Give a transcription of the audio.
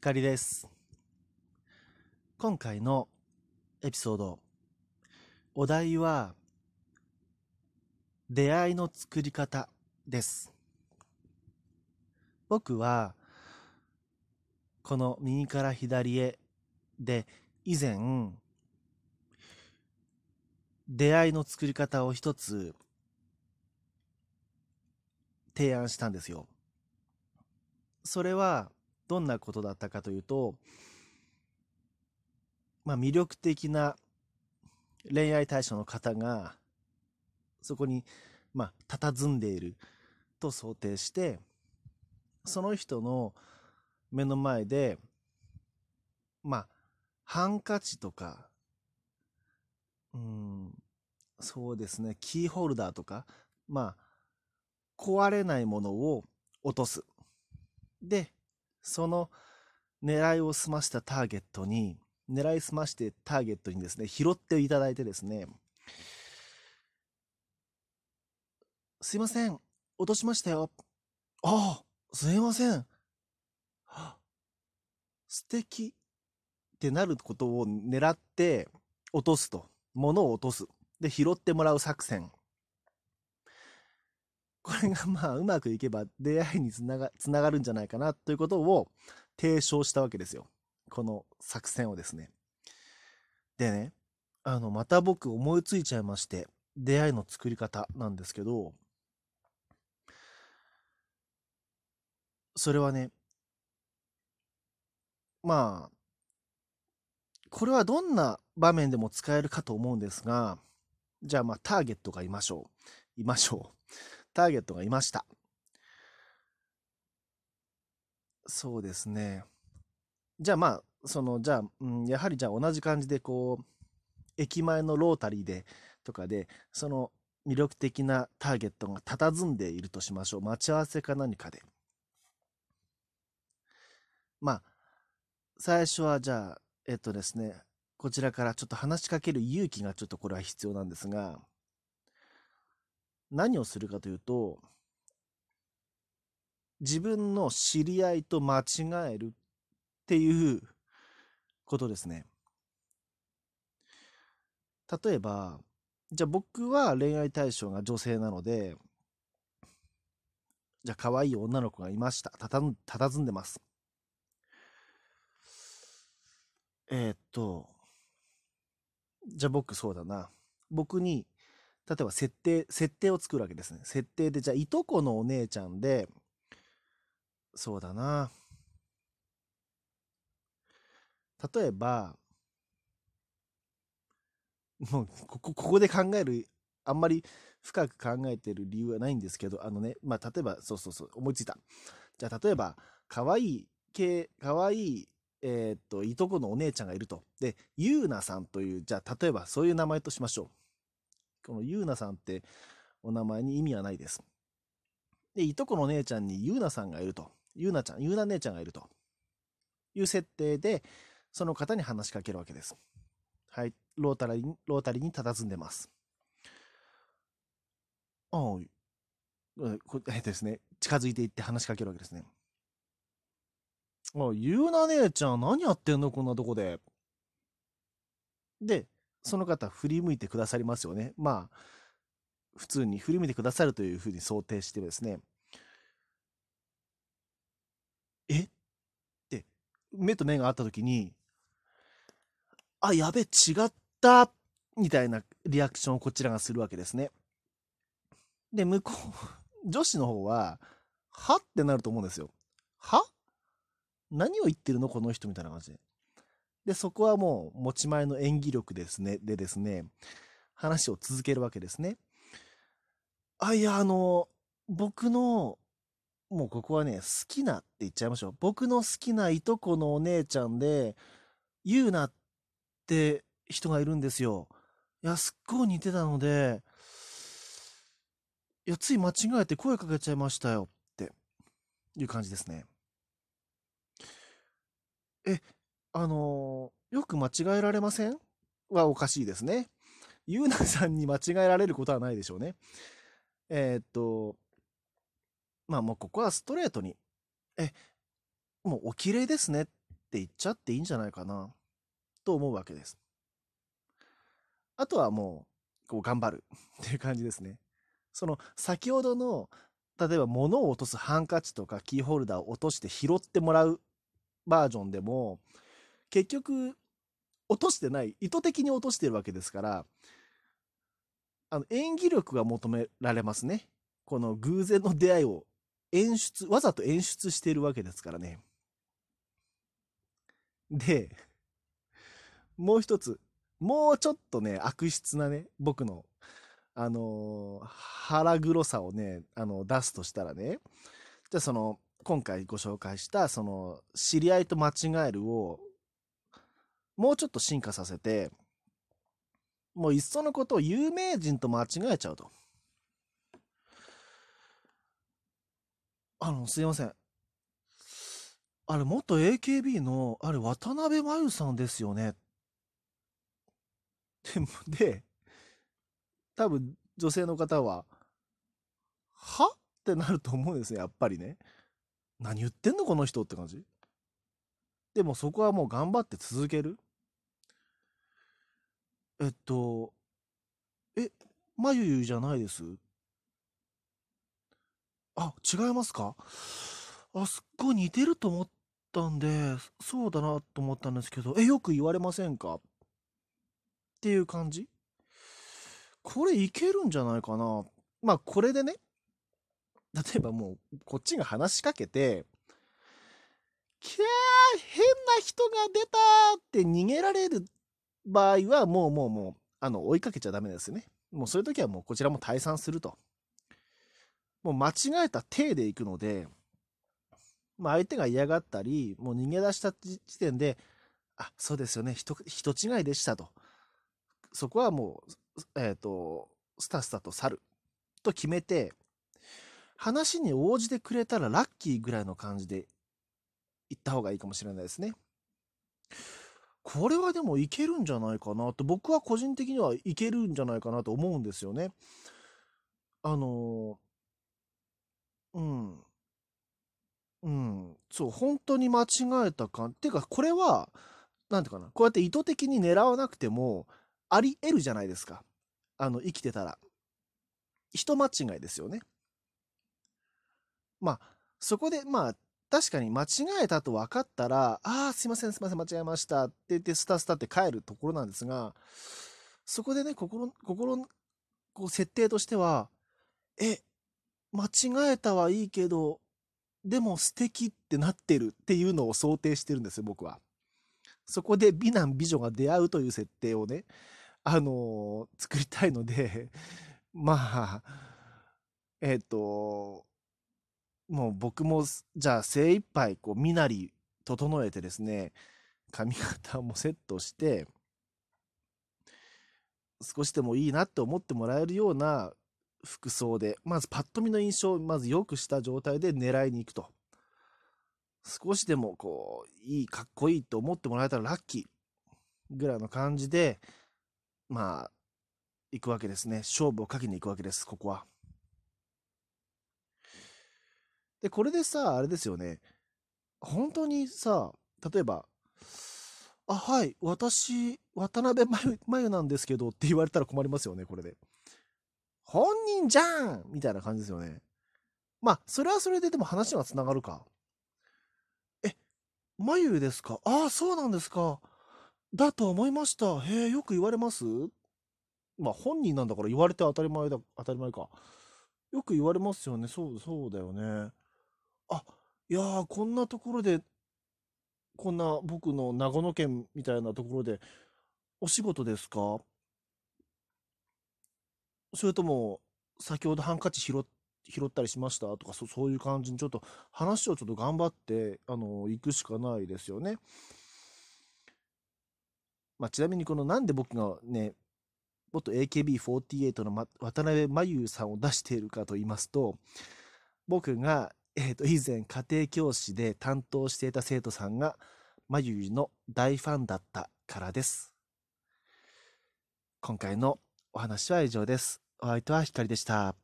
ひかりです。今回のエピソード、お題は、出会いの作り方です。僕は、この右から左へで、以前、出会いの作り方を一つ提案したんですよ。それはどんなことだったかというと、まあ、魅力的な恋愛対象の方がそこにまあ佇んでいると想定してその人の目の前でまあハンカチとかうんそうですねキーホルダーとかまあ壊れないものを落とす。でその狙いを済ましたターゲットに狙い済ましてターゲットにですね拾っていただいてですねすいません落としましたよ。ああすいません。素敵ってなることを狙って落とすと。物を落とす。で拾ってもらう作戦。これがまあうまくいけば出会いにつながつながるんじゃないかなということを提唱したわけですよ。この作戦をですね。でね、あの、また僕思いついちゃいまして、出会いの作り方なんですけど、それはね、まあ、これはどんな場面でも使えるかと思うんですが、じゃあまあターゲットがいましょう。いましょう。ターゲットがいました。そうですね。じゃあまあ、その、じゃあ、うん、やはりじゃあ同じ感じでこう、駅前のロータリーでとかで、その魅力的なターゲットが佇んでいるとしましょう。待ち合わせか何かで。まあ、最初はじゃあ、えっとですね、こちらからちょっと話しかける勇気がちょっとこれは必要なんですが、何をするかというと、自分の知り合いと間違えるっていうことですね。例えば、じゃあ僕は恋愛対象が女性なので、じゃあ可愛い女の子がいました。たたん、佇んでます。えーっと、じゃあ僕そうだな。僕に、例えば設定、設定を作るわけですね。設定で、じゃあいとこのお姉ちゃんで、そうだな。例えば、もうここ、ここで考える、あんまり深く考えてる理由はないんですけど、あのね、まあ、例えば、そうそうそう、思いついた。じゃあ、例えば、可愛い系、可愛いえーっと、いとこのお姉ちゃんがいると。で、ゆうなさんという、じゃあ、例えばそういう名前としましょう。このゆうなさんってお名前に意味はないです。で、いとこの姉ちゃんにゆうなさんがいると。ゆうなちゃん、ゆうな姉ちゃんがいると。いう設定で、その方に話しかけるわけです。はい。ロータリー、ロータリーに佇んでます。ああ、うえっとですね、近づいていって話しかけるわけですね。ああ、ゆうな姉ちゃん、何やってんの？こんなとこで。で、その方、振り向いてくださりますよね。まあ、普通に振り向いてくださるというふうに想定してですね。え？って、目と目が合った時に、あ、やべ、違ったみたいなリアクションをこちらがするわけですね。で、向こう、女子の方は、は？ってなると思うんですよ。は？何を言ってるの？この人みたいな感じで。で、そこはもう持ち前の演技力ですね、でですね、話を続けるわけですね。あ、いや、あの、僕の、もうここはね、好きなって言っちゃいましょう。僕の好きないとこのお姉ちゃんで、ゆうなって人がいるんですよ。いや、すっごい似てたので、いや、つい間違えて声かけちゃいましたよっていう感じですね。え、あのーよく間違えられません？はおかしいですね。ゆうなさんに間違えられることはないでしょうね。えーっと、まあもうここはストレートに、え、もうお綺麗ですねって言っちゃっていいんじゃないかな、と思うわけです。あとはもう、こう頑張る っていう感じですね。その先ほどの例えば物を落とすハンカチとかキーホルダーを落として拾ってもらうバージョンでも結局落としてない。意図的に落としてるわけですからあの演技力が求められますね。この偶然の出会いを演出わざと演出してるわけですからね。でもう一つもうちょっとね悪質なね僕のあの腹黒さをね、あの、出すとしたらね、じゃあその、今回ご紹介した、その、知り合いと間違えるを、もうちょっと進化させて、もういっそのことを有名人と間違えちゃうと。あの、すいません。あれ、元 AKB の、あれ、渡辺真由さんですよね。で、で多分女性の方は、は？ってなると思うんですね、やっぱりね。何言ってんのこの人って感じ。でもそこはもう頑張って続ける。えっと、え、まゆゆじゃないです？あ、違いますか？あ、すっごい似てると思ったんで、そうだなと思ったんですけど、え、よく言われませんか？っていう感じ？これいけるんじゃないかな？まあこれでね、例えばもうこっちが話しかけて、キャー変な人が出たって逃げられる場合はもうもうもうあの追いかけちゃダメですね。もうそういう時はもうこちらも退散すると。もう間違えた体でいくので、まあ、相手が嫌がったり、もう逃げ出した時点で、あ、そうですよね、人、人違いでしたと。そこはもうえっ、ー、と、スタスタと去ると決めて、話に応じてくれたらラッキーぐらいの感じで行った方がいいかもしれないですね。これはでもいけるんじゃないかなと、僕は個人的にはいけるんじゃないかなと思うんですよね。あのうん。うん。そう、本当に間違えたか。っていうか、これは、なんていうかな、こうやって意図的に狙わなくても、あり得るじゃないですか。あの、生きてたら。人間違いですよね。まあ、そこで、まあ、確かに間違えたと分かったら、ああ、すいません、すいません、間違えましたって言って、スタスタって帰るところなんですが、そこでね、心、心、こう、設定としては、え、間違えたはいいけど、でも素敵ってなってるっていうのを想定してるんですよ、僕は。そこで美男美女が出会うという設定をね、あのー、作りたいので、まあ、えっ、ー、と、もう僕も、じゃあ精一杯、こう、身なり整えてですね、髪型もセットして、少しでもいいなって思ってもらえるような服装で、まずパッと見の印象をまず良くした状態で狙いに行くと。少しでもこう、いい、かっこいいと思ってもらえたらラッキーぐらいの感じで、まあ、行くわけですね。勝負をかけに行くわけです、ここは。で、これでさ、あれですよね。本当にさ、例えば、あ、はい、私、渡辺真由なんですけどって言われたら困りますよね、これで。本人じゃんみたいな感じですよね。まあ、それはそれででも話がつながるか。え、眉ですか？ああ、そうなんですか。だと思いました。へえ、よく言われます？まあ本人なんだから言われて当たり前だ、当たり前か。よく言われますよね。そう、そうだよね。あ、いやー、こんなところで、こんな僕の長野県みたいなところで、お仕事ですか？それとも、先ほどハンカチ拾拾ったりしましたとかそ、そういう感じにちょっと話をちょっと頑張って、あの、行くしかないですよね。まあ、ちなみにこのなんで僕がね、元 AKB48 のま渡辺真由さんを出しているかと言いますと、僕が、えー、と以前家庭教師で担当していた生徒さんが真由の大ファンだったからです。今回のお話は以上です。お相手は光でした。